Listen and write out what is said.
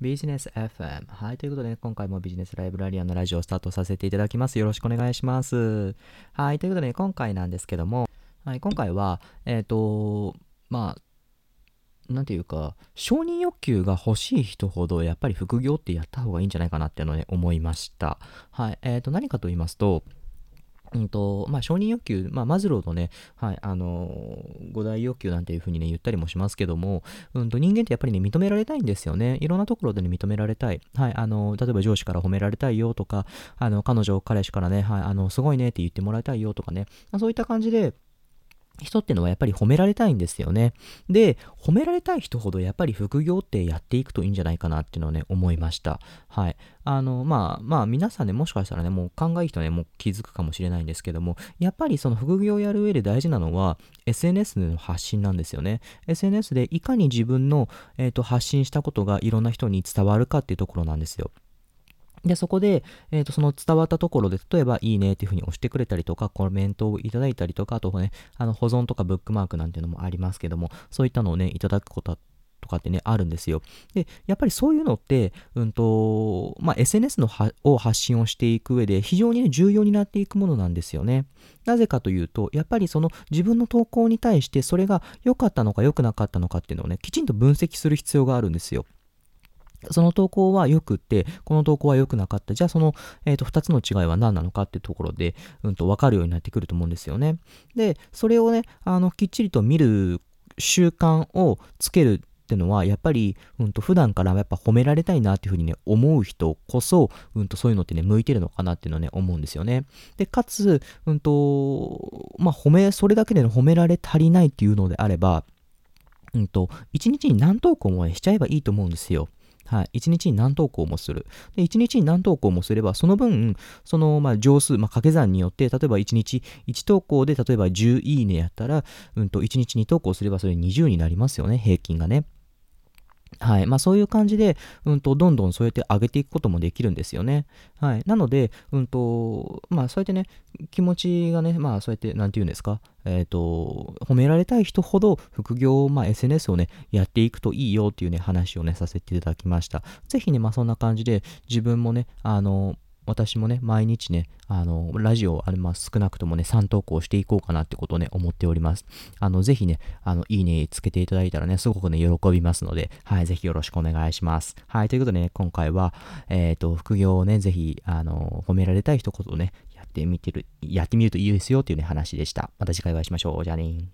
ビジネス FM。はい。ということで、ね、今回もビジネスライブラリアのラジオをスタートさせていただきます。よろしくお願いします。はい。ということで、ね、今回なんですけども、はい、今回は、えっ、ー、と、まあ、なんていうか、承認欲求が欲しい人ほど、やっぱり副業ってやった方がいいんじゃないかなっていうのをね、思いました。はい。えっ、ー、と、何かと言いますと、うんとまあ、承認欲求、まあ、マズローとね、はいあのー、五大欲求なんていうふうにね、言ったりもしますけども、うんと人間ってやっぱりね、認められたいんですよね。いろんなところでね、認められたい。はい、あの、例えば上司から褒められたいよとか、あの、彼女、彼氏からね、はい、あの、すごいねって言ってもらいたいよとかね、そういった感じで、人ってのはやっぱり褒められたいんですよね。で、褒められたい人ほどやっぱり副業ってやっていくといいんじゃないかなっていうのをね、思いました。はい。あの、まあ、まあ、皆さんね、もしかしたらね、もう考えいい人はね、もう気づくかもしれないんですけども、やっぱりその副業をやる上で大事なのは、SNS での発信なんですよね。SNS でいかに自分の、えーと発信したことがいろんな人に伝わるかっていうところなんですよ。で、そこで、えっ、ー、と、その伝わったところで、例えば、いいねっていうふうに押してくれたりとか、コメントをいただいたりとか、あとね、あの、保存とかブックマークなんていうのもありますけども、そういったのをね、いただくこととかってね、あるんですよ。で、やっぱりそういうのって、うんと、まあ、SNS のを発信をしていく上で、非常にね、重要になっていくものなんですよね。なぜかというと、やっぱりその自分の投稿に対して、それが良かったのか良くなかったのかっていうのをね、きちんと分析する必要があるんですよ。その投稿は良くって、この投稿は良くなかった。じゃあその、えっ、ー、と、二つの違いは何なのかっていうところで、うんと、わかるようになってくると思うんですよね。で、それをね、あの、きっちりと見る習慣をつけるってのは、やっぱり、うんと、普段からやっぱ褒められたいなっていうふうにね、思う人こそ、うんと、そういうのってね、向いてるのかなっていうのはね、思うんですよね。で、かつ、うんと、まあ、褒め、それだけで、褒められ足りないっていうのであれば、うんと、一日に何投稿も、ね、しちゃえばいいと思うんですよ。はい。1日に何投稿もする。で、1日に何投稿もすれば、その分、その、まあ、乗数、まあ、掛け算によって、例えば1日1投稿で、例えば10いいねやったら、うんと、1日2投稿すればそれ20になりますよね、平均がね。はい。まあそういう感じで、うんと、どんどんそうやって上げていくこともできるんですよね。はい。なので、うんと、まあそうやってね、気持ちがね、まあそうやって、なんて言うんですか、えっ、ー、と、褒められたい人ほど副業、まあ SNS をね、やっていくといいよっていうね、話をね、させていただきました。ぜひね、まあそんな感じで、自分もね、あの、私もね、毎日ね、あの、ラジオ、あれ、まあ、少なくともね、3投稿していこうかなってことをね、思っております。あの、ぜひね、あの、いいねつけていただいたらね、すごくね、喜びますので、はい、ぜひよろしくお願いします。はい、ということでね、今回は、えっ、ー、と、副業をね、ぜひ、あの、褒められたい一言をね、やってみてる、やってみるといいですよっていうね、話でした。また次回お会いしましょう。じゃあね